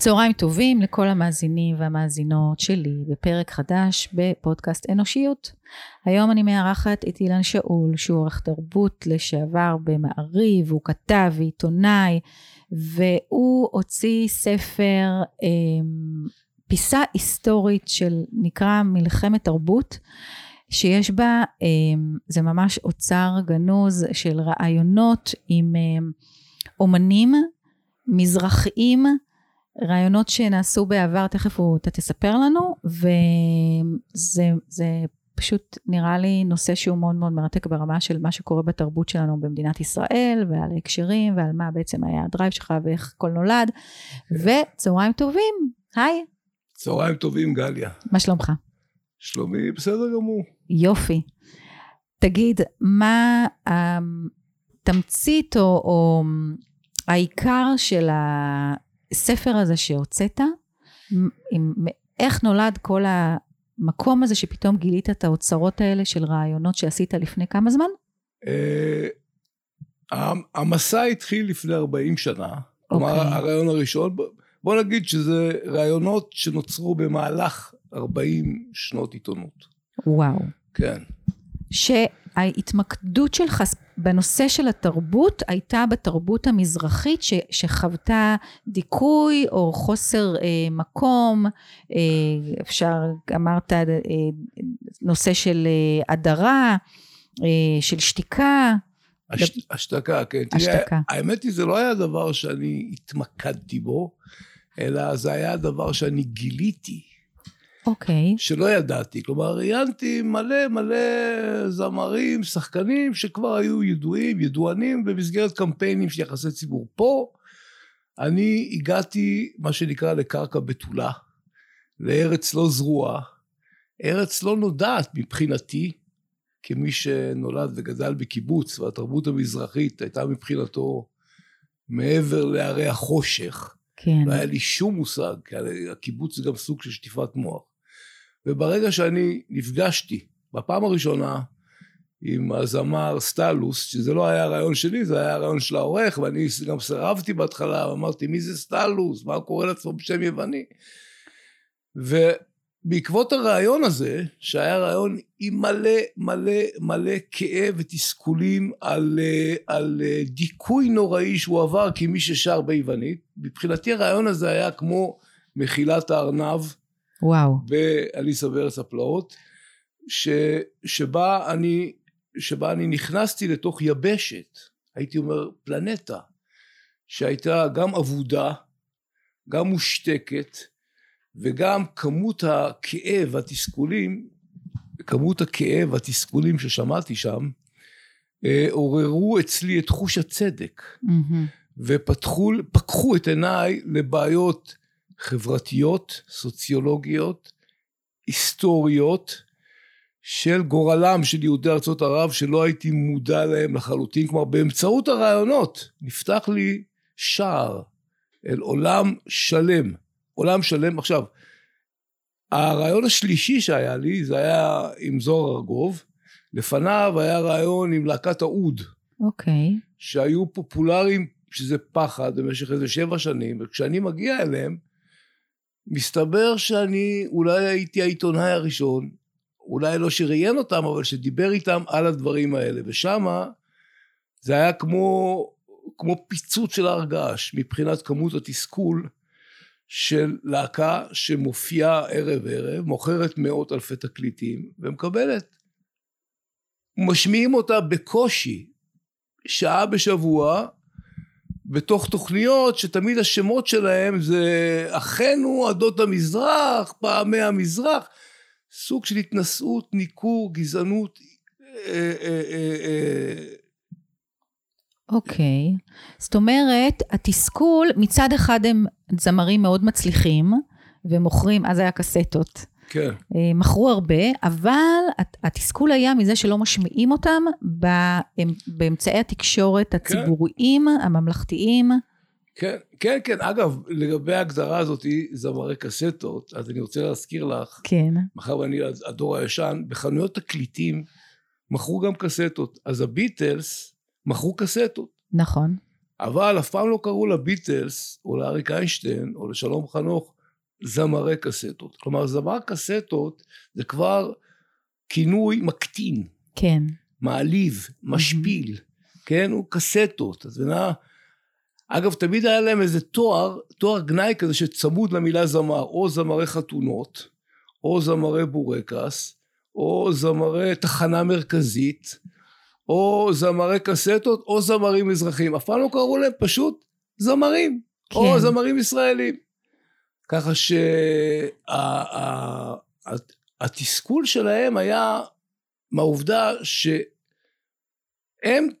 צהריים טובים לכל המאזינים והמאזינות שלי בפרק חדש בפודקאסט אנושיות. היום אני מארחת את אילן שאול שהוא עורך תרבות לשעבר במעריב, הוא כתב ועיתונאי והוא הוציא ספר אה, פיסה היסטורית של נקרא מלחמת תרבות שיש בה, אה, זה ממש אוצר גנוז של רעיונות עם אה, אומנים מזרחיים רעיונות שנעשו בעבר, תכף הוא, אתה תספר לנו, וזה פשוט נראה לי נושא שהוא מאוד מאוד מרתק ברמה של מה שקורה בתרבות שלנו במדינת ישראל, ועל ההקשרים, ועל מה בעצם היה הדרייב שלך ואיך הכל נולד, וצהריים טובים, היי. צהריים טובים, גליה. מה שלומך? שלומי בסדר גמור. יופי. תגיד, מה התמצית או, או העיקר של ה... הספר הזה שהוצאת, עם איך נולד כל המקום הזה שפתאום גילית את האוצרות האלה של רעיונות שעשית לפני כמה זמן? אה, המסע התחיל לפני 40 שנה. כלומר, אוקיי. הרעיון הראשון, בוא נגיד שזה רעיונות שנוצרו במהלך 40 שנות עיתונות. וואו. כן. שההתמקדות שלך בנושא של התרבות הייתה בתרבות המזרחית ש, שחוותה דיכוי או חוסר אה, מקום, אה, אפשר, אמרת, אה, נושא של אה, הדרה, אה, של שתיקה. הש, השתקה, כן. השתקה. תראה, האמת היא, זה לא היה דבר שאני התמקדתי בו, אלא זה היה דבר שאני גיליתי. אוקיי. Okay. שלא ידעתי. כלומר, ראיינתי מלא מלא זמרים, שחקנים שכבר היו ידועים, ידוענים, במסגרת קמפיינים של יחסי ציבור. פה אני הגעתי, מה שנקרא, לקרקע בתולה, לארץ לא זרועה, ארץ לא נודעת מבחינתי, כמי שנולד וגדל בקיבוץ, והתרבות המזרחית הייתה מבחינתו מעבר להרי החושך. כן. לא היה לי שום מושג, כי הקיבוץ זה גם סוג של שטיפת מוח. וברגע שאני נפגשתי בפעם הראשונה עם הזמר סטלוס, שזה לא היה הרעיון שלי, זה היה הרעיון של העורך, ואני גם סירבתי בהתחלה, אמרתי, מי זה סטלוס? מה קורא לעצמו בשם יווני? ובעקבות הרעיון הזה, שהיה רעיון עם מלא מלא מלא כאב ותסכולים על, על דיכוי נוראי שהוא עבר כמי ששר ביוונית, מבחינתי הרעיון הזה היה כמו מחילת הארנב וואו. באליסה בארץ הפלאות, ש, שבה, אני, שבה אני נכנסתי לתוך יבשת, הייתי אומר פלנטה, שהייתה גם אבודה, גם מושתקת, וגם כמות הכאב והתסכולים, כמות הכאב והתסכולים ששמעתי שם, אה, עוררו אצלי את חוש הצדק, mm-hmm. ופתחו את עיניי לבעיות חברתיות, סוציולוגיות, היסטוריות, של גורלם של יהודי ארצות ערב שלא הייתי מודע להם לחלוטין, כלומר באמצעות הרעיונות נפתח לי שער אל עולם שלם, עולם שלם. עכשיו, הרעיון השלישי שהיה לי זה היה עם זוהר ארגוב, לפניו היה רעיון עם להקת האוד. אוקיי. Okay. שהיו פופולריים, שזה פחד, במשך איזה שבע שנים, וכשאני מגיע אליהם, מסתבר שאני אולי הייתי העיתונאי הראשון, אולי לא שראיין אותם, אבל שדיבר איתם על הדברים האלה, ושמה זה היה כמו, כמו פיצוץ של הר געש מבחינת כמות התסכול של להקה שמופיעה ערב ערב, מוכרת מאות אלפי תקליטים ומקבלת. משמיעים אותה בקושי שעה בשבוע בתוך תוכניות שתמיד השמות שלהם זה אחינו עדות המזרח, פעמי המזרח, סוג של התנשאות, ניכור, גזענות. אה, אה, אה, אוקיי, okay. זאת אומרת, התסכול, מצד אחד הם זמרים מאוד מצליחים, ומוכרים, אז היה קסטות. כן. מכרו הרבה, אבל התסכול היה מזה שלא משמיעים אותם באמצעי התקשורת כן. הציבוריים, כן. הממלכתיים. כן, כן, כן. אגב, לגבי ההגדרה הזאת, זמרי קסטות, אז אני רוצה להזכיר לך, כן. מאחר ואני הדור הישן, בחנויות תקליטים מכרו גם קסטות. אז הביטלס מכרו קסטות. נכון. אבל אף פעם לא קראו לביטלס, או לאריק איינשטיין, או לשלום חנוך, זמרי קסטות. כלומר, זמר קסטות זה כבר כינוי מקטין. כן. מעליב, משפיל, mm-hmm. כן? הוא קסטות. אז מבינה? אגב, תמיד היה להם איזה תואר, תואר גנאי כזה שצמוד למילה זמר, או זמרי חתונות, או זמרי בורקס, או זמרי תחנה מרכזית, או זמרי קסטות, או זמרים אזרחיים. אף פעם לא קראו להם פשוט זמרים, כן. או זמרים ישראלים. ככה שהתסכול שה, שלהם היה מהעובדה שהם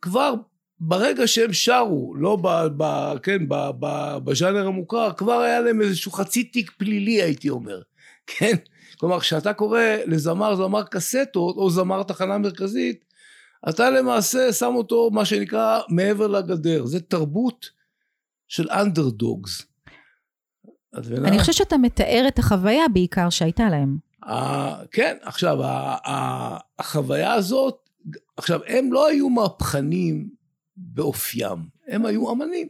כבר ברגע שהם שרו, לא ב, ב, כן, ב, ב, בז'אנר המוכר, כבר היה להם איזשהו חצי תיק פלילי הייתי אומר, כן? כלומר כשאתה קורא לזמר זמר קסטות או זמר תחנה מרכזית, אתה למעשה שם אותו מה שנקרא מעבר לגדר, זה תרבות של אנדרדוגס. אני חושבת שאתה מתאר את החוויה בעיקר שהייתה להם. כן, עכשיו החוויה הזאת, עכשיו הם לא היו מהפכנים באופיים, הם היו אמנים.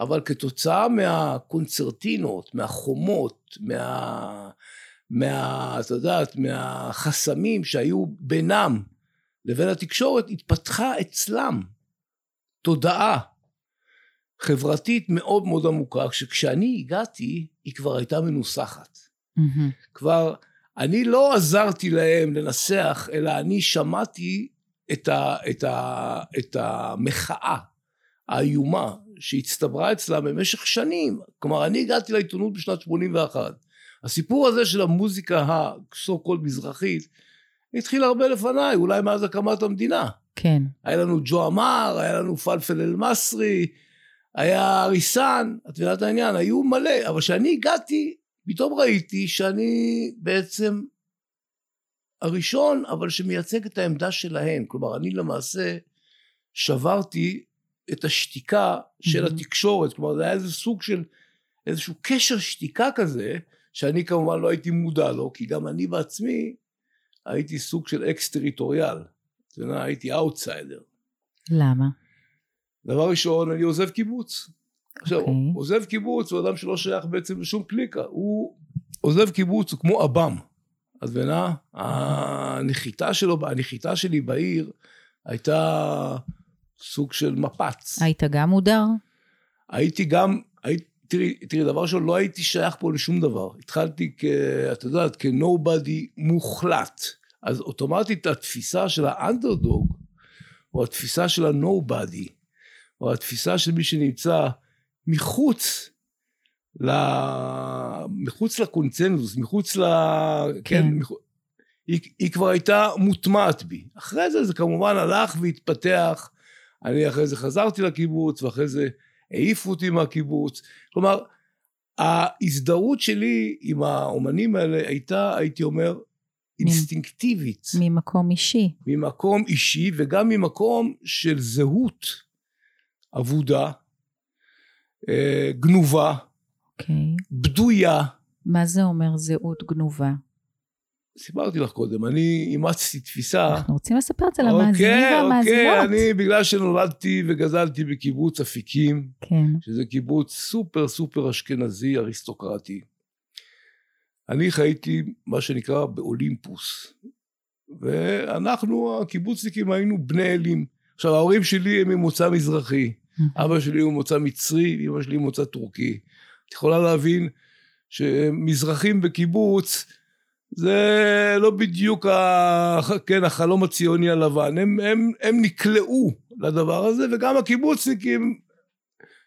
אבל כתוצאה מהקונצרטינות, מהחומות, מה... מה... את יודעת, מהחסמים שהיו בינם לבין התקשורת, התפתחה אצלם תודעה חברתית מאוד מאוד עמוקה, שכשאני הגעתי, היא כבר הייתה מנוסחת. Mm-hmm. כבר, אני לא עזרתי להם לנסח, אלא אני שמעתי את, ה, את, ה, את המחאה האיומה שהצטברה אצלם במשך שנים. כלומר, אני הגעתי לעיתונות בשנת 81. הסיפור הזה של המוזיקה ה-so called מזרחית, התחיל הרבה לפניי, אולי מאז הקמת המדינה. כן. היה לנו ג'ו אמר, היה לנו פלפל אל-מסרי, היה אריסן, את מבינה את העניין, היו מלא, אבל כשאני הגעתי, פתאום ראיתי שאני בעצם הראשון, אבל שמייצג את העמדה שלהם. כלומר, אני למעשה שברתי את השתיקה של mm-hmm. התקשורת. כלומר, זה היה איזה סוג של, איזשהו קשר שתיקה כזה, שאני כמובן לא הייתי מודע לו, כי גם אני בעצמי הייתי סוג של אקס טריטוריאל. אתה יודע, הייתי אאוטסיידר. למה? דבר ראשון, אני עוזב קיבוץ. עכשיו, okay. אוקיי. עוזב קיבוץ הוא אדם שלא שייך בעצם לשום קליקה. הוא עוזב קיבוץ, הוא כמו עב"ם. את מבינה? הנחיתה שלו, הנחיתה שלי בעיר הייתה סוג של מפץ. היית גם מודר? הייתי גם, היית, תראי, תראי, דבר ראשון, לא הייתי שייך פה לשום דבר. התחלתי כ... את יודעת, כנובדי מוחלט. אז אוטומטית התפיסה של האנדרדוג, או התפיסה של הנובדי, או התפיסה של מי שנמצא מחוץ ל... מחוץ לקונצנזוס, מחוץ ל... כן, כן מח... היא, היא כבר הייתה מוטמעת בי. אחרי זה זה כמובן הלך והתפתח. אני אחרי זה חזרתי לקיבוץ, ואחרי זה העיפו אותי מהקיבוץ. כלומר, ההזדהות שלי עם האומנים האלה הייתה, הייתי אומר, אינסטינקטיבית. ממקום אישי. ממקום אישי, וגם ממקום של זהות אבודה, אה, גנובה, okay. אוקיי. בדויה. מה זה אומר זהות גנובה? סיפרתי לך קודם, אני אימצתי תפיסה... אנחנו רוצים לספר את זה למאזינים אוקיי, והמאזינות. אוקיי, אני, בגלל שנולדתי וגזלתי בקיבוץ אפיקים, כן. שזה קיבוץ סופר סופר אשכנזי, אריסטוקרטי, אני חייתי מה שנקרא באולימפוס. ואנחנו, הקיבוצניקים, היינו בני אלים. עכשיו, ההורים שלי הם ממוצא מזרחי. אבא שלי הוא ממוצא מצרי, אמא שלי ממוצא טורקי. את יכולה להבין שמזרחים בקיבוץ זה לא בדיוק ה, כן, החלום הציוני הלבן. הם, הם, הם נקלעו לדבר הזה, וגם הקיבוצניקים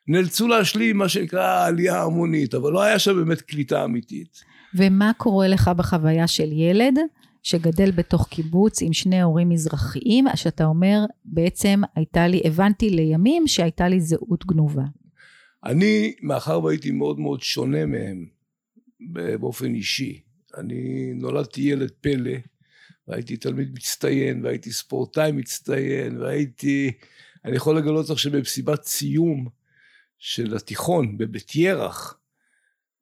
נאלצו להשלים מה שנקרא העלייה ההמונית, אבל לא היה שם באמת קליטה אמיתית. ומה קורה לך בחוויה של ילד שגדל בתוך קיבוץ עם שני הורים מזרחיים, שאתה אומר, בעצם הייתה לי, הבנתי לימים שהייתה לי זהות גנובה. אני, מאחר והייתי מאוד מאוד שונה מהם באופן אישי, אני נולדתי ילד פלא, והייתי תלמיד מצטיין, והייתי ספורטאי מצטיין, והייתי, אני יכול לגלות לך שבמסיבת סיום של התיכון בבית ירח,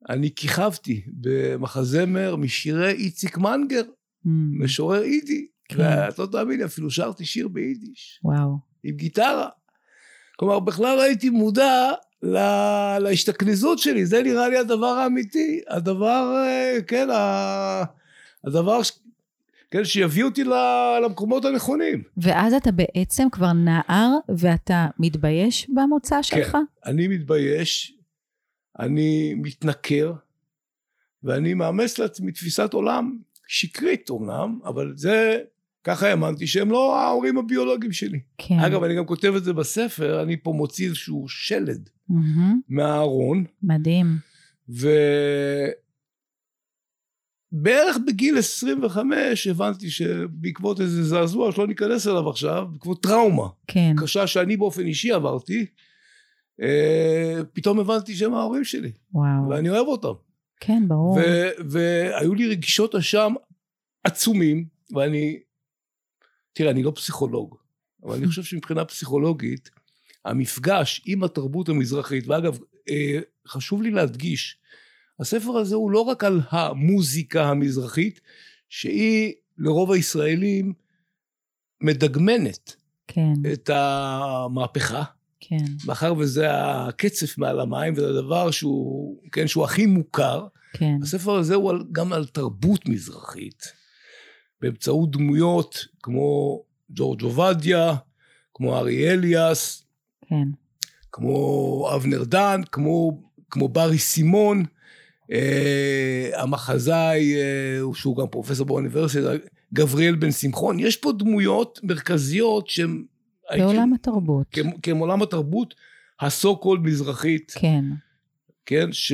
אני כיכבתי במחזמר משירי איציק מנגר. משורר אידי, כן. ואת לא תאמיני, אפילו שרתי שיר ביידיש. וואו. עם גיטרה. כלומר, בכלל הייתי מודע לה, להשתכנזות שלי, זה נראה לי הדבר האמיתי, הדבר, אה, כן, הדבר, כן, שיביא אותי למקומות הנכונים. ואז אתה בעצם כבר נער ואתה מתבייש במוצא שלך? כן, אני מתבייש, אני מתנכר, ואני מאמץ לעצמי תפיסת עולם שקרית אומנם, אבל זה, ככה האמנתי שהם לא ההורים הביולוגיים שלי. כן. אגב, אני גם כותב את זה בספר, אני פה מוציא איזשהו שלד mm-hmm. מהארון. מדהים. ו... בערך בגיל 25 הבנתי שבעקבות איזה זעזוע שלא ניכנס אליו עכשיו, בעקבות טראומה כן. קשה שאני באופן אישי עברתי, אה, פתאום הבנתי שהם ההורים שלי. וואו. ואני אוהב אותם. כן, ברור. והיו לי רגשות אשם עצומים, ואני, תראה, אני לא פסיכולוג, אבל אני חושב שמבחינה פסיכולוגית, המפגש עם התרבות המזרחית, ואגב, אה, חשוב לי להדגיש, הספר הזה הוא לא רק על המוזיקה המזרחית, שהיא לרוב הישראלים מדגמנת כן. את המהפכה. כן. מאחר וזה הקצף מעל המים, וזה הדבר שהוא, כן, שהוא הכי מוכר. כן. הספר הזה הוא על, גם על תרבות מזרחית, באמצעות דמויות כמו ג'ורג' עובדיה, כמו ארי אליאס, כן. כמו אבנר דן, כמו, כמו ברי סימון, אה, המחזאי, אה, שהוא גם פרופסור באוניברסיטה, גבריאל בן שמחון, יש פה דמויות מרכזיות שהן... בעולם התרבות. כעולם התרבות, הסו קולד מזרחית. כן. כן, ש...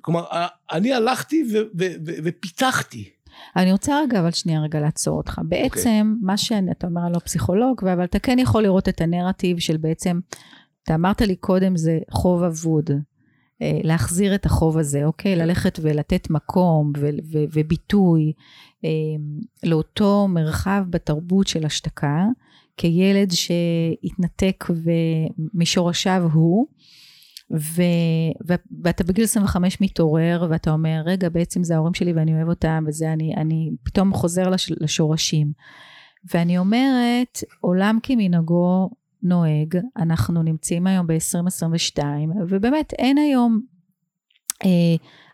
כלומר, אני הלכתי ו- ו- ו- ופיתחתי. אני רוצה רגע, אבל שנייה רגע לעצור אותך. בעצם, okay. אוקיי. מה שאתה אומר, אני לא פסיכולוג, אבל אתה כן יכול לראות את הנרטיב של בעצם, אתה אמרת לי קודם, זה חוב אבוד. אה, להחזיר את החוב הזה, אוקיי? ללכת ולתת מקום ו- ו- וביטוי אה, לאותו מרחב בתרבות של השתקה, כילד שהתנתק משורשיו הוא, ו, ו, ואתה בגיל 25 מתעורר ואתה אומר, רגע, בעצם זה ההורים שלי ואני אוהב אותם, וזה אני, אני פתאום חוזר לש, לשורשים. ואני אומרת, עולם כמנהגו נוהג, אנחנו נמצאים היום ב-2022, ובאמת אין היום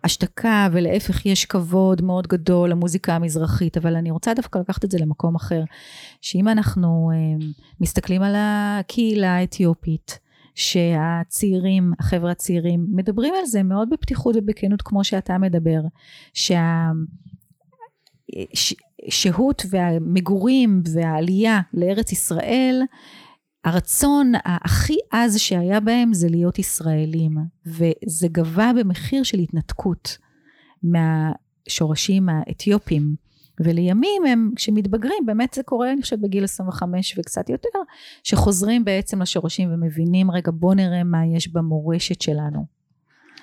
השתקה, ולהפך יש כבוד מאוד גדול למוזיקה המזרחית, אבל אני רוצה דווקא לקחת את זה למקום אחר, שאם אנחנו אה, מסתכלים על הקהילה האתיופית, שהצעירים, החבר'ה הצעירים, מדברים על זה מאוד בפתיחות ובכנות כמו שאתה מדבר, שה... שהות והמגורים והעלייה לארץ ישראל הרצון הכי עז שהיה בהם זה להיות ישראלים, וזה גבה במחיר של התנתקות מהשורשים האתיופים. ולימים הם, כשמתבגרים, באמת זה קורה, אני חושבת, בגיל 25 וקצת יותר, שחוזרים בעצם לשורשים ומבינים, רגע, בוא נראה מה יש במורשת שלנו.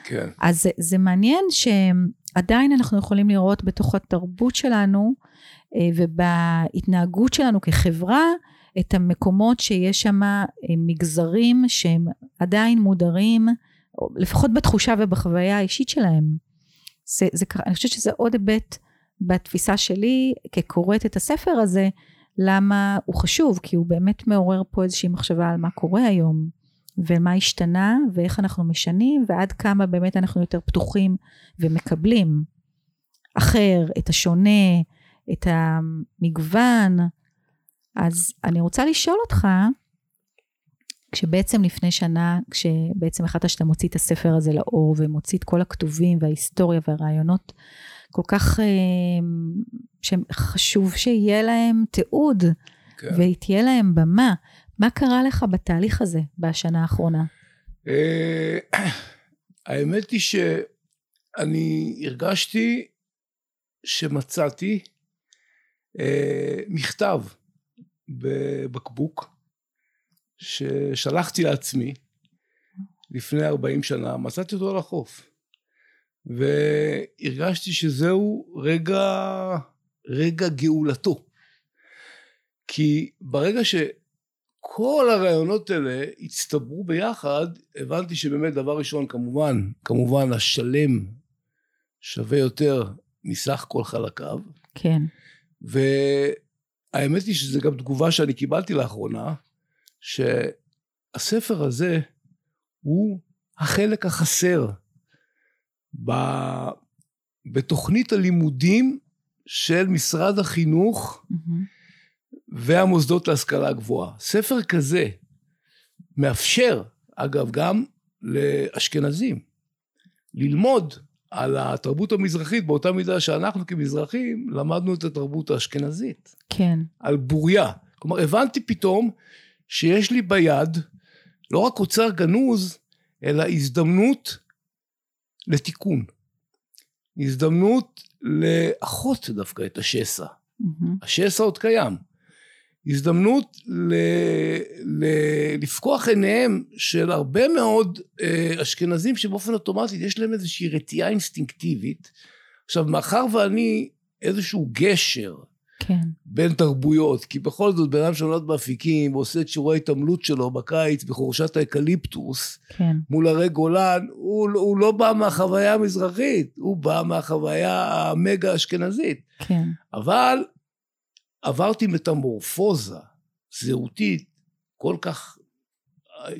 כן. אז זה, זה מעניין שעדיין אנחנו יכולים לראות בתוך התרבות שלנו אה, ובהתנהגות שלנו כחברה, את המקומות שיש שם אה, מגזרים שהם עדיין מודרים, לפחות בתחושה ובחוויה האישית שלהם. זה, זה, אני חושבת שזה עוד היבט בתפיסה שלי כקוראת את הספר הזה, למה הוא חשוב, כי הוא באמת מעורר פה איזושהי מחשבה על מה קורה היום, ומה השתנה, ואיך אנחנו משנים, ועד כמה באמת אנחנו יותר פתוחים ומקבלים אחר, את השונה, את המגוון, אז אני רוצה לשאול אותך, כשבעצם לפני שנה, כשבעצם החלטת שאתה מוציא את הספר הזה לאור ומוציא את כל הכתובים וההיסטוריה והרעיונות כל כך אה, שחשוב שיהיה להם תיעוד כן. ותהיה להם במה, מה קרה לך בתהליך הזה בשנה האחרונה? אה, האמת היא שאני הרגשתי שמצאתי אה, מכתב בבקבוק ששלחתי לעצמי לפני 40 שנה, מצאתי אותו על החוף. והרגשתי שזהו רגע, רגע גאולתו. כי ברגע שכל הרעיונות האלה הצטברו ביחד, הבנתי שבאמת דבר ראשון, כמובן, כמובן השלם שווה יותר מסך כל חלקיו. כן. והאמת היא שזו גם תגובה שאני קיבלתי לאחרונה, ש... הספר הזה הוא החלק החסר ב, בתוכנית הלימודים של משרד החינוך Mm-hmm. והמוסדות להשכלה גבוהה. ספר כזה מאפשר, אגב, גם לאשכנזים ללמוד על התרבות המזרחית באותה מידה שאנחנו כמזרחים למדנו את התרבות האשכנזית, כן. על בוריה. כלומר, הבנתי פתאום שיש לי ביד לא רק אוצר גנוז, אלא הזדמנות לתיקון. הזדמנות לאחות דווקא את השסע. Mm-hmm. השסע עוד קיים. הזדמנות ל, ל, לפקוח עיניהם של הרבה מאוד אה, אשכנזים שבאופן אוטומטי יש להם איזושהי רתיעה אינסטינקטיבית. עכשיו, מאחר ואני איזשהו גשר כן. בין תרבויות, כי בכל זאת בן אדם שנולד באפיקים ועושה את שיעורי ההתעמלות שלו בקיץ בחורשת האקליפטוס כן. מול הרי גולן, הוא, הוא לא בא מהחוויה המזרחית, הוא בא מהחוויה המגה אשכנזית. כן. אבל עברתי מטמורפוזה זהותית כל כך,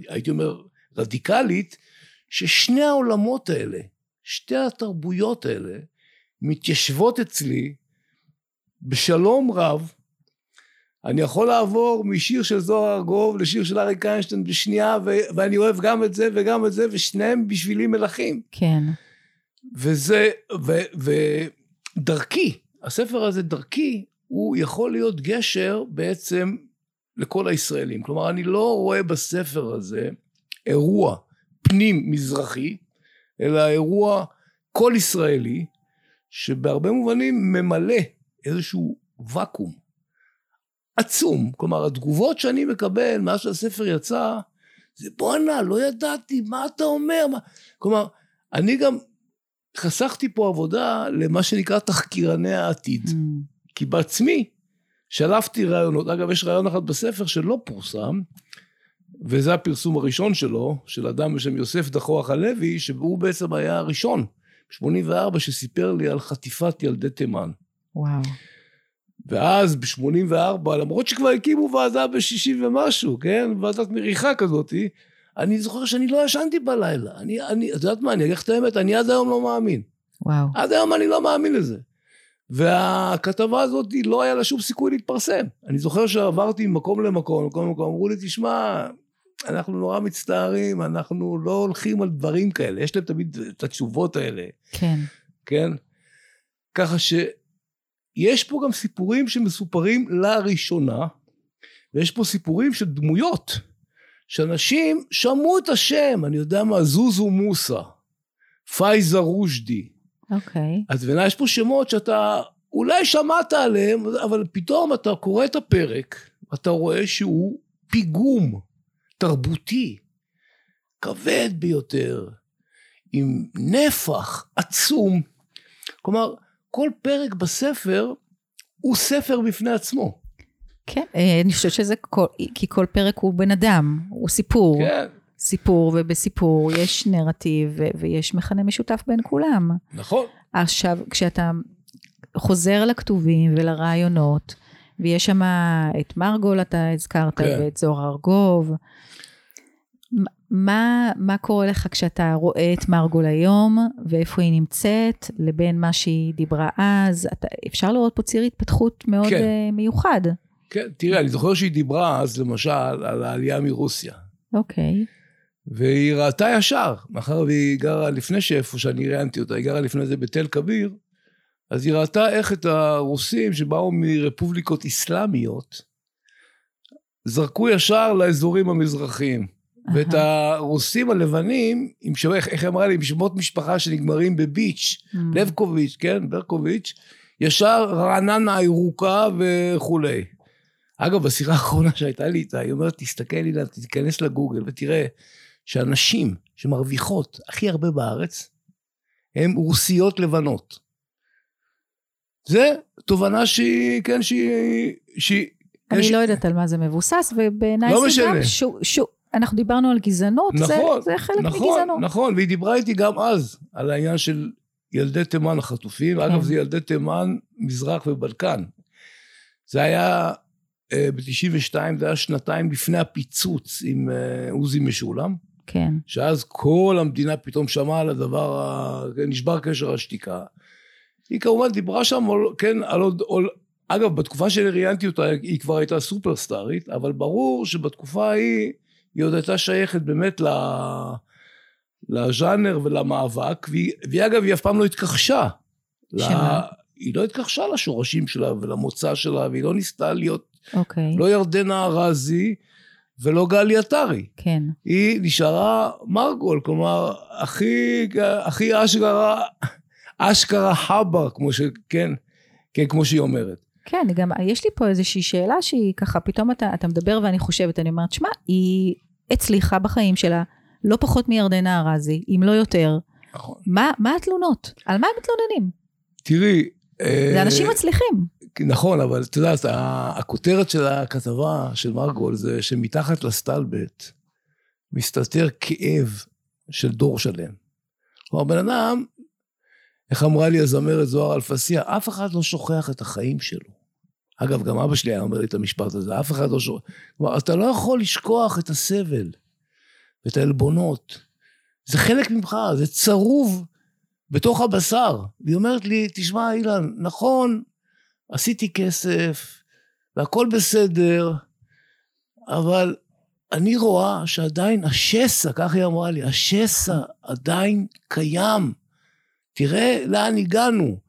הייתי אומר, רדיקלית, ששני העולמות האלה, שתי התרבויות האלה, מתיישבות אצלי בשלום רב. אני יכול לעבור משיר של זוהר ארגוב לשיר של אריק איינשטיין בשנייה, ו- ואני אוהב גם את זה וגם את זה, ושניהם בשבילי מלכים. כן. וזה, ו- ודרכי, הספר הזה דרכי, הוא יכול להיות גשר בעצם לכל הישראלים. כלומר, אני לא רואה בספר הזה אירוע פנים מזרחי, אלא אירוע כל ישראלי, שבהרבה מובנים ממלא איזשהו ואקום עצום. כלומר, התגובות שאני מקבל מאז שהספר יצא, זה בואנה, לא ידעתי, מה אתה אומר? מה... כלומר, אני גם חסכתי פה עבודה למה שנקרא תחקירני העתיד. Mm. כי בעצמי שלפתי רעיונות, אגב יש רעיון אחד בספר שלא פורסם, וזה הפרסום הראשון שלו, של אדם בשם יוסף דחוח הלוי, שהוא בעצם היה הראשון, ב-84, שסיפר לי על חטיפת ילדי תימן. וואו. ואז ב-84, למרות שכבר הקימו ועדה ב-60 ומשהו, כן? ועדת מריחה כזאתי, אני זוכר שאני לא ישנתי בלילה. אני, אני, את יודעת מה, אני אגיד לך את האמת, אני עד היום לא מאמין. וואו. עד היום אני לא מאמין לזה. והכתבה הזאת לא היה לה שום סיכוי להתפרסם. אני זוכר שעברתי ממקום למקום, ממקום למקום, אמרו לי, תשמע, אנחנו נורא מצטערים, אנחנו לא הולכים על דברים כאלה. יש להם תמיד את התשובות האלה, כן. כן? ככה שיש פה גם סיפורים שמסופרים לראשונה, ויש פה סיפורים של דמויות, שאנשים שמעו את השם, אני יודע מה, זוזו מוסא, פייזה רושדי, אוקיי. אז בעיניי יש פה שמות שאתה אולי שמעת עליהם, אבל פתאום אתה קורא את הפרק, אתה רואה שהוא פיגום תרבותי, כבד ביותר, עם נפח עצום. כלומר, כל פרק בספר הוא ספר בפני עצמו. כן, אה, אני חושבת שזה כל, כי כל פרק הוא בן אדם, הוא סיפור. כן, סיפור, ובסיפור יש נרטיב ויש מכנה משותף בין כולם. נכון. עכשיו, כשאתה חוזר לכתובים ולרעיונות, ויש שם את מרגול אתה הזכרת, כן. ואת זוהר ארגוב, מה, מה קורה לך כשאתה רואה את מרגול היום, ואיפה היא נמצאת, לבין מה שהיא דיברה אז? אתה, אפשר לראות פה ציר התפתחות מאוד כן. uh, מיוחד. כן, תראה, אני זוכר שהיא דיברה אז למשל על העלייה מרוסיה. אוקיי, והיא ראתה ישר, מאחר והיא גרה לפני שאיפה שאני ראיינתי אותה, היא גרה לפני זה בתל כביר, אז היא ראתה איך את הרוסים שבאו מרפובליקות אסלאמיות, זרקו ישר לאזורים המזרחיים. ואת הרוסים הלבנים, עם שם, איך איך היא אמרה לי, עם שמות משפחה שנגמרים בביץ', Mm. לבקוביץ', כן, ברקוביץ', ישר רעננה הירוקה וכולי. אגב, בשיחה האחרונה שהייתה לי איתה, היא אומרת, תסתכל, אילן, תיכנס לגוגל ותראה שהנשים שמרוויחות הכי הרבה בארץ, הן רוסיות לבנות. זה תובנה שהיא, כן, שהיא... שהיא אני יש- לא יודעת על מה זה מבוסס, ובעיניי לא זה משנה. גם, שו, שו, אנחנו דיברנו על גזענות, זה, נכון, זה חלק נכון, מגזענות. נכון, והיא דיברה איתי גם אז על העניין של ילדי תימן החטופים. כן. אגב, זה ילדי תימן, מזרח ובלקן. זה היה ב-92, זה היה שנתיים לפני הפיצוץ עם אה, עוזי משולם. כן. שאז כל המדינה פתאום שמעה על הדבר, ה... נשבר קשר השתיקה. היא כמובן דיברה שם, כן, על עוד, על... אגב, בתקופה שראיינתי אותה היא כבר הייתה סופרסטארית, אבל ברור שבתקופה ההיא היא עוד הייתה שייכת באמת ל... לז'אנר ולמאבק, והיא, והיא אגב, היא אף פעם לא התכחשה. שמה? לה... היא לא התכחשה לשורשים שלה ולמוצא שלה, והיא לא ניסתה להיות אוקיי. לא ירדנה ארזי ולא גלי עטרי. כן. היא נשארה מרגול, כלומר, הכי, הכי אשכרה, אשכרה חבה, כמו ש... כן, כן, כמו שהיא אומרת. כן, גם יש לי פה איזושהי שאלה שהיא ככה, פתאום אתה, אתה מדבר ואני חושבת, אני אומרת, שמע, היא הצליחה בחיים שלה לא פחות מירדנה ארזי, אם לא יותר. נכון. מה, מה התלונות? על מה הם מתלוננים? תראי... זה אנשים מצליחים. נכון, אבל את יודעת, הכותרת של הכתבה של מרגול זה שמתחת לסטלבט מסתתר כאב של דור שלם. כלומר, בן אדם, איך אמרה לי הזמרת זוהר אלפסיה, אף אחד לא שוכח את החיים שלו. אגב, גם אבא שלי היה אומר לי את המשפט הזה, אף אחד לא שוכח. כלומר, אתה לא יכול לשכוח את הסבל ואת העלבונות. זה חלק ממך, זה צרוב בתוך הבשר. והיא אומרת לי, תשמע, אילן, נכון, עשיתי כסף, והכל בסדר, אבל אני רואה שעדיין השסע, כך היא אמרה לי, השסע עדיין קיים. תראה לאן הגענו.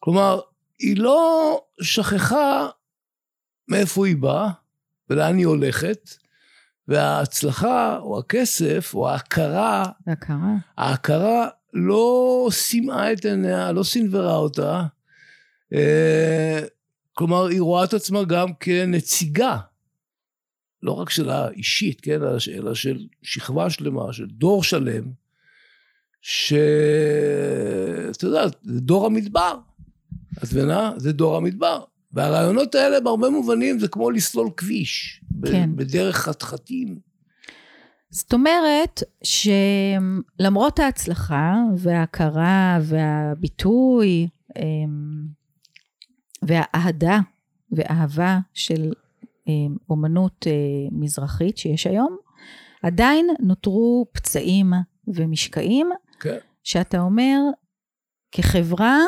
כלומר, היא לא שכחה מאיפה היא באה ולאן היא הולכת, וההצלחה או הכסף או ההכרה, ההכרה. ההכרה לא סימאה את עיניה, לא סנוורה אותה. אה, כלומר, היא רואה את עצמה גם כנציגה, לא רק שלה אישית, כן, אלא של שכבה שלמה, של דור שלם, שאתה יודע, זה דור המדבר. מבינה? זה דור המדבר. והרעיונות האלה בהרבה מובנים זה כמו לסלול כביש. כן. בדרך חתחתים. זאת אומרת שלמרות ההצלחה וההכרה והביטוי אמ, והאהדה ואהבה של אמ, אומנות אה, מזרחית שיש היום, עדיין נותרו פצעים ומשקעים, כן. שאתה אומר, כחברה,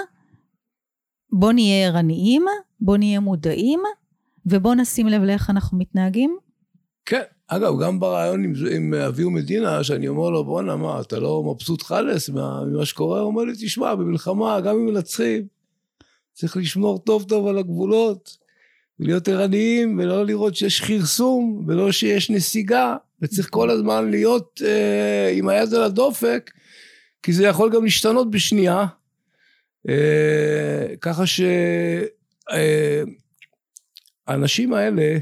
בוא נהיה ערניים, בוא נהיה מודעים, ובוא נשים לב לאיך אנחנו מתנהגים. כן, אגב, גם ברעיון עם, עם אביהו מדינה, שאני אומר לו, בואנה, מה, אתה לא מבסוט חלאס ממה שקורה? הוא אומר לי, תשמע, במלחמה, גם אם מנצחים, צריך לשמור טוב טוב על הגבולות, ולהיות ערניים, ולא לראות שיש כרסום, ולא שיש נסיגה, וצריך כל הזמן להיות אה, עם היד על הדופק, כי זה יכול גם להשתנות בשנייה. אה, ככה שהאנשים אה, האלה,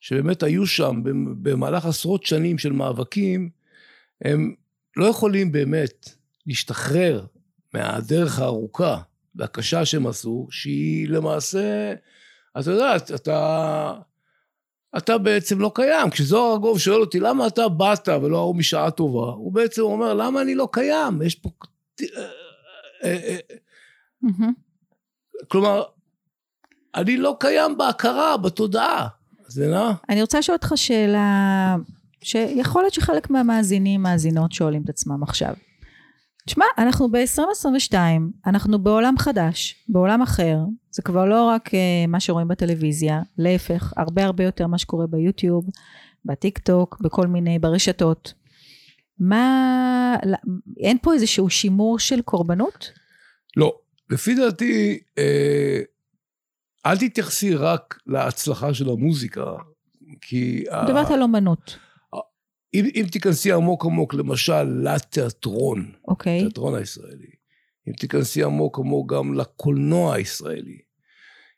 שבאמת היו שם במהלך עשרות שנים של מאבקים, הם לא יכולים באמת להשתחרר מהדרך הארוכה והקשה שהם עשו, שהיא למעשה, אתה יודע, אתה, אתה בעצם לא קיים. כשזוהר ארגוב שואל אותי, למה אתה באת ולא ההוא משעה טובה? הוא בעצם אומר, למה אני לא קיים? יש פה... כלומר, אני לא קיים בהכרה, בתודעה. זה נע? אני רוצה לשאול אותך שאלה, שיכול להיות שחלק מהמאזינים, מאזינות, שואלים את עצמם עכשיו. תשמע, אנחנו ב-2022, אנחנו בעולם חדש, בעולם אחר, זה כבר לא רק uh, מה שרואים בטלוויזיה, להפך, הרבה הרבה יותר מה שקורה ביוטיוב, בטיק טוק, בכל מיני, ברשתות. מה, אין פה איזשהו שימור של קורבנות? לא. לפי דעתי, אה, אל תתייחסי רק להצלחה של המוזיקה, כי... מדברת על אומנות. אם, אם תיכנסי עמוק עמוק, למשל, לתיאטרון, אוקיי. Okay. התיאטרון הישראלי, אם תיכנסי עמוק עמוק גם לקולנוע הישראלי,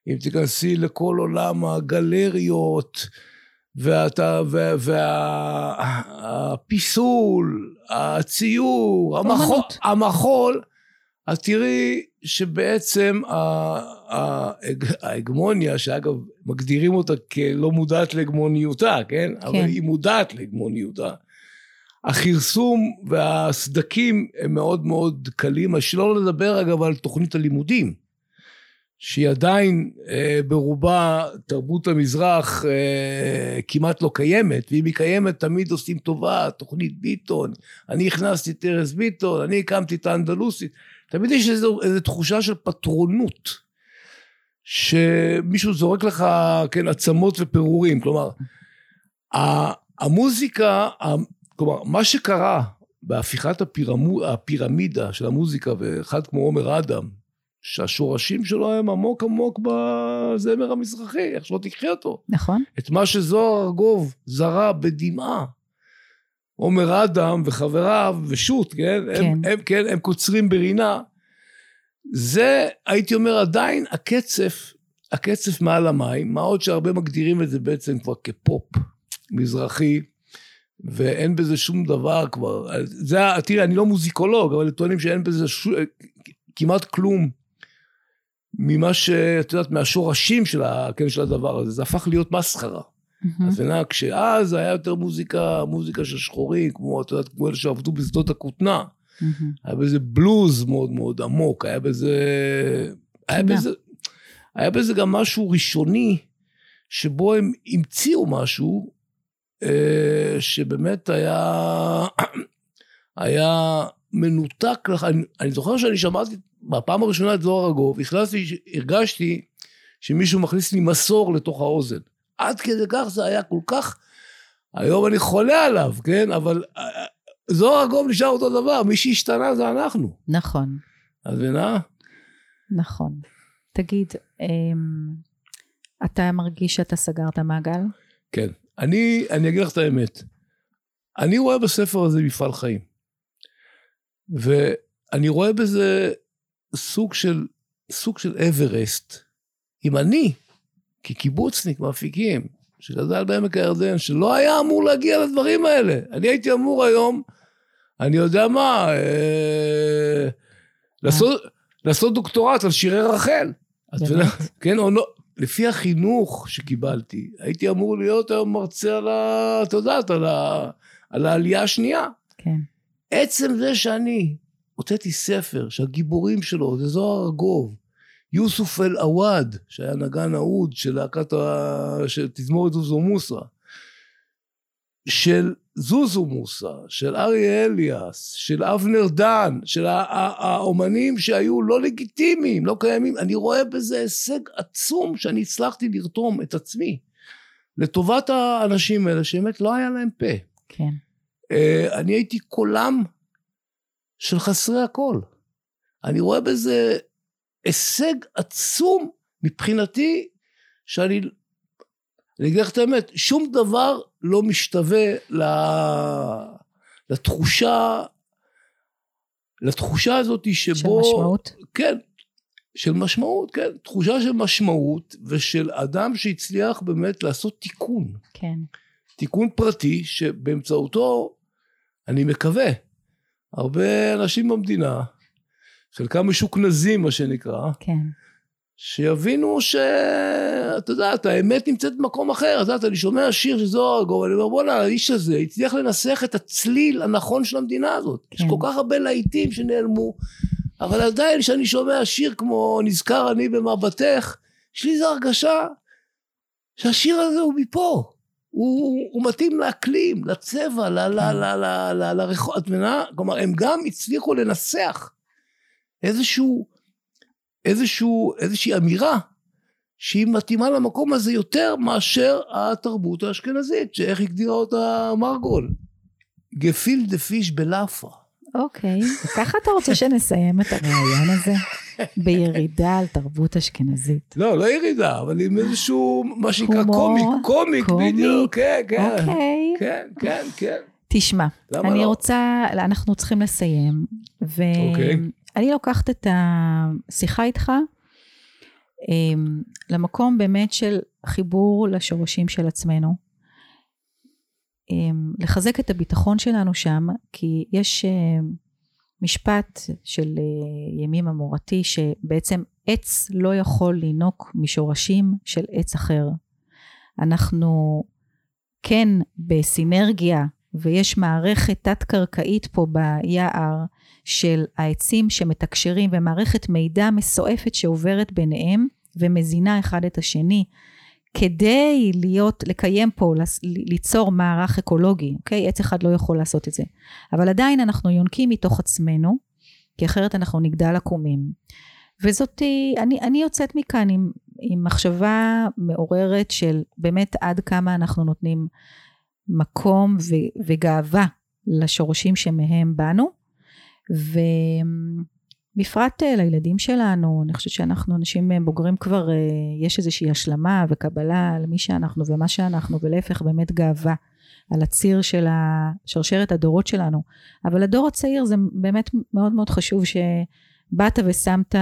אם תיכנסי לכל עולם הגלריות, ואתה, והפיסול, וה, הציור, המחול, המחול, אז תראי שבעצם ההגמוניה, שאגב מגדירים אותה כלא מודעת להגמוניותה, כן? כן. אבל היא מודעת להגמוניותה. הכרסום והסדקים הם מאוד מאוד קלים, אז שלא לדבר אגב על תוכנית הלימודים, שהיא עדיין אה, ברובה תרבות המזרח אה, כמעט לא קיימת, ואם היא קיימת תמיד עושים טובה, תוכנית ביטון, אני הכנסתי את ארז ביטון, אני הקמתי את האנדלוסית, תמיד יש איזו, איזו תחושה של פטרונות, שמישהו זורק לך, כן, עצמות ופירורים, כלומר, המוזיקה, כלומר, מה שקרה בהפיכת הפירמו, הפירמידה של המוזיקה, ואחד כמו עומר אדם, שהשורשים שלו הם עמוק עמוק בזמר המזרחי, איך שלא תקחי אותו. נכון. את מה שזוהר ארגוב זרה בדמעה. עומר אדם וחבריו ושות', כן? כן. הם, הם, כן, הם קוצרים ברינה. זה, הייתי אומר, עדיין הקצף, הקצף מעל המים, מה עוד שהרבה מגדירים את זה בעצם כבר כפופ מזרחי. ואין בזה שום דבר כבר. זה, תראה, אני לא מוזיקולוג, אבל טוענים שאין בזה ש... כמעט כלום ממה שאת יודעת, מהשורשים של, ה, כן, של הדבר הזה. זה הפך להיות מסחרה. Mm-hmm. אז נראה, כשאז היה יותר מוזיקה, מוזיקה של שחורים, כמו, את יודעת, כמו אלה שעבדו בשדות הכותנה. Mm-hmm. היה בזה בלוז מאוד מאוד עמוק, היה בזה... היה בזה, היה בזה גם משהו ראשוני, שבו הם המציאו משהו, אה, שבאמת היה, היה מנותק, אני, אני זוכר שאני שמעתי בפעם הראשונה את זוהר ארגוב, הכנסתי, הרגשתי שמישהו מכניס לי מסור לתוך האוזן. עד כדי כך זה היה כל כך, היום אני חולה עליו, כן? אבל אה, זוהר ארגוב נשאר אותו דבר, מי שהשתנה זה אנחנו. נכון. את מבינה? נכון. תגיד, אמ, אתה מרגיש שאתה סגרת מעגל? כן. אני, אני אגיד לך את האמת. אני רואה בספר הזה מפעל חיים. ואני רואה בזה סוג של, סוג של אברסט. אם אני, כקיבוצניק מאפיקים, שגדל בעמק הירדן, שלא היה אמור להגיע לדברים האלה. אני הייתי אמור היום, אני יודע מה, אה, לעשות, לעשות דוקטורט על שירי רחל. כן, או לא, לפי החינוך שקיבלתי, הייתי אמור להיות היום מרצה על ה... את יודעת, על, ה, על העלייה השנייה. כן. עצם זה שאני הוצאתי ספר שהגיבורים שלו זה זוהר ארגוב, יוסוף אל-עוואד, שהיה נגן אהוד של להקת ה... של תזמורת זוזו מוסא, של זוזו מוסא, של אריה אליאס, של אבנר דן, של האומנים שהיו לא לגיטימיים, לא קיימים, אני רואה בזה הישג עצום שאני הצלחתי לרתום את עצמי לטובת האנשים האלה שבאמת לא היה להם פה. כן. אה, אני הייתי קולם של חסרי הכל. אני רואה בזה הישג עצום מבחינתי, שאני, אני אגיד לך את האמת, שום דבר לא משתווה לתחושה, לתחושה הזאת שבו... של משמעות? כן, של משמעות, כן. תחושה של משמעות ושל אדם שהצליח באמת לעשות תיקון. כן. תיקון פרטי שבאמצעותו, אני מקווה, הרבה אנשים במדינה, חלקם משוכנזים מה שנקרא, כן. שיבינו שאת יודעת, האמת נמצאת במקום אחר. את יודעת, אני שומע שיר של זוהר ארגוב, אני אומר, בואנה, האיש הזה הצליח לנסח את הצליל הנכון של המדינה הזאת. כן. יש כל כך הרבה להיטים שנעלמו, אבל עדיין כשאני שומע שיר כמו נזכר אני במבטך, יש לי איזו הרגשה שהשיר הזה הוא מפה. הוא, הוא מתאים לאקלים, לצבע, לרחוב, את מבינה? כלומר, הם גם הצליחו לנסח איזשהו, איזשהו, איזושהי אמירה שהיא מתאימה למקום הזה יותר מאשר התרבות האשכנזית, שאיך הגדירה אותה מרגול. גפיל דה פיש בלאפה. אוקיי, וככה אתה רוצה שנסיים את הרעיון הזה? בירידה על תרבות אשכנזית. לא, לא ירידה, אבל עם איזשהו, מה שנקרא קומיק, קומיק, בדיוק, כן, כן. אוקיי. כן, כן, כן. תשמע, אני לא? רוצה, אנחנו צריכים לסיים, ואני אוקיי. לוקחת את השיחה איתך אמ, למקום באמת של חיבור לשורשים של עצמנו. אמ, לחזק את הביטחון שלנו שם, כי יש אה, משפט של אה, ימים המורתי, שבעצם עץ לא יכול לינוק משורשים של עץ אחר. אנחנו כן בסינרגיה ויש מערכת תת-קרקעית פה ביער של העצים שמתקשרים, ומערכת מידע מסועפת שעוברת ביניהם ומזינה אחד את השני. כדי להיות, לקיים פה, ליצור מערך אקולוגי, אוקיי? עץ אחד לא יכול לעשות את זה. אבל עדיין אנחנו יונקים מתוך עצמנו, כי אחרת אנחנו נגדל עקומים. וזאת, אני, אני יוצאת מכאן עם, עם מחשבה מעוררת של באמת עד כמה אנחנו נותנים מקום ו, וגאווה לשורשים שמהם באנו, ובפרט אה, לילדים שלנו, אני חושבת שאנחנו אנשים אה, בוגרים כבר, אה, יש איזושהי השלמה וקבלה למי שאנחנו ומה שאנחנו, ולהפך באמת גאווה. על הציר של שרשרת הדורות שלנו. אבל הדור הצעיר זה באמת מאוד מאוד חשוב שבאת ושמת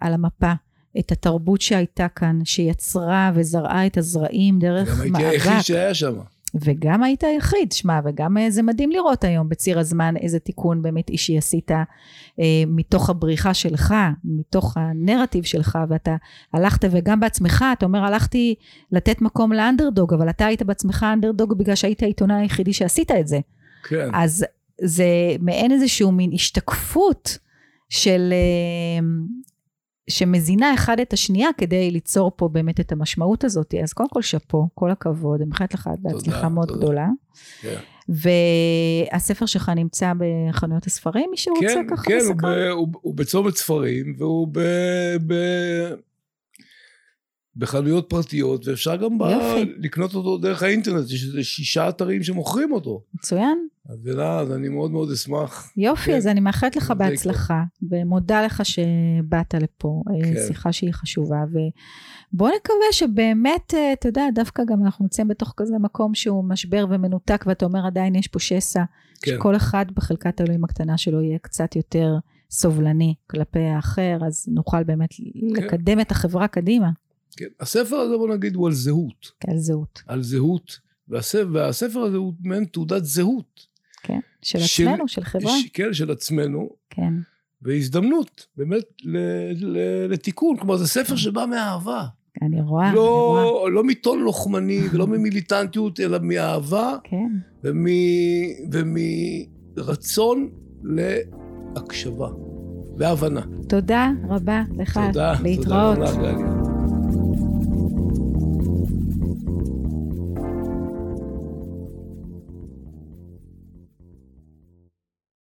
על המפה את התרבות שהייתה כאן, שיצרה וזרעה את הזרעים דרך מאבק. גם הייתי היחיד שהיה שם. וגם היית היחיד, שמע, וגם אה, זה מדהים לראות היום בציר הזמן איזה תיקון באמת אישי עשית אה, מתוך הבריחה שלך, מתוך הנרטיב שלך, ואתה הלכת וגם בעצמך, אתה אומר הלכתי לתת מקום לאנדרדוג, אבל אתה היית בעצמך אנדרדוג בגלל שהיית העיתונאי היחידי שעשית את זה. כן. אז זה מעין איזשהו מין השתקפות של, אה, שמזינה אחד את השנייה כדי ליצור פה באמת את המשמעות הזאת. אז קודם כל שאפו, כל הכבוד, אני מאחלת לך בהצלחה מאוד תודה. גדולה. כן. והספר שלך נמצא בחנויות הספרים, מי שרוצה כן, ככה כן, לסקר? כן, הוא, הוא, הוא בצומת ספרים, והוא ב, ב, בחנויות פרטיות, ואפשר גם ב, לקנות אותו דרך האינטרנט, יש איזה שישה אתרים שמוכרים אותו. מצוין. אז אלה, אז אני מאוד מאוד אשמח. יופי, כן. אז אני מאחלת לך בהצלחה, ומודה לך שבאת לפה, אה, כן. שיחה שהיא חשובה, ובוא נקווה שבאמת, אה, אתה יודע, דווקא גם אנחנו נמצאים בתוך כזה מקום שהוא משבר ומנותק, ואתה אומר עדיין יש פה שסע, כן. שכל אחד בחלקת אלוהים הקטנה שלו יהיה קצת יותר סובלני כלפי האחר, אז נוכל באמת כן. לקדם את החברה קדימה. כן, הספר הזה בוא נגיד הוא על זהות. כן, על זהות. על זהות, והספר, והספר הזה הוא מעין תעודת זהות. כן, של עצמנו, של, של חברה. ש, כן, של עצמנו. כן. והזדמנות, באמת, ל, ל, לתיקון. כלומר, זה ספר שבא מאהבה. אני רואה, לא, אני רואה. לא מטון לוחמני ולא ממיליטנטיות, אלא מאהבה. כן. ומ, ומרצון להקשבה והבנה. תודה רבה לך. תודה, להתראות. תודה רבה, גלי.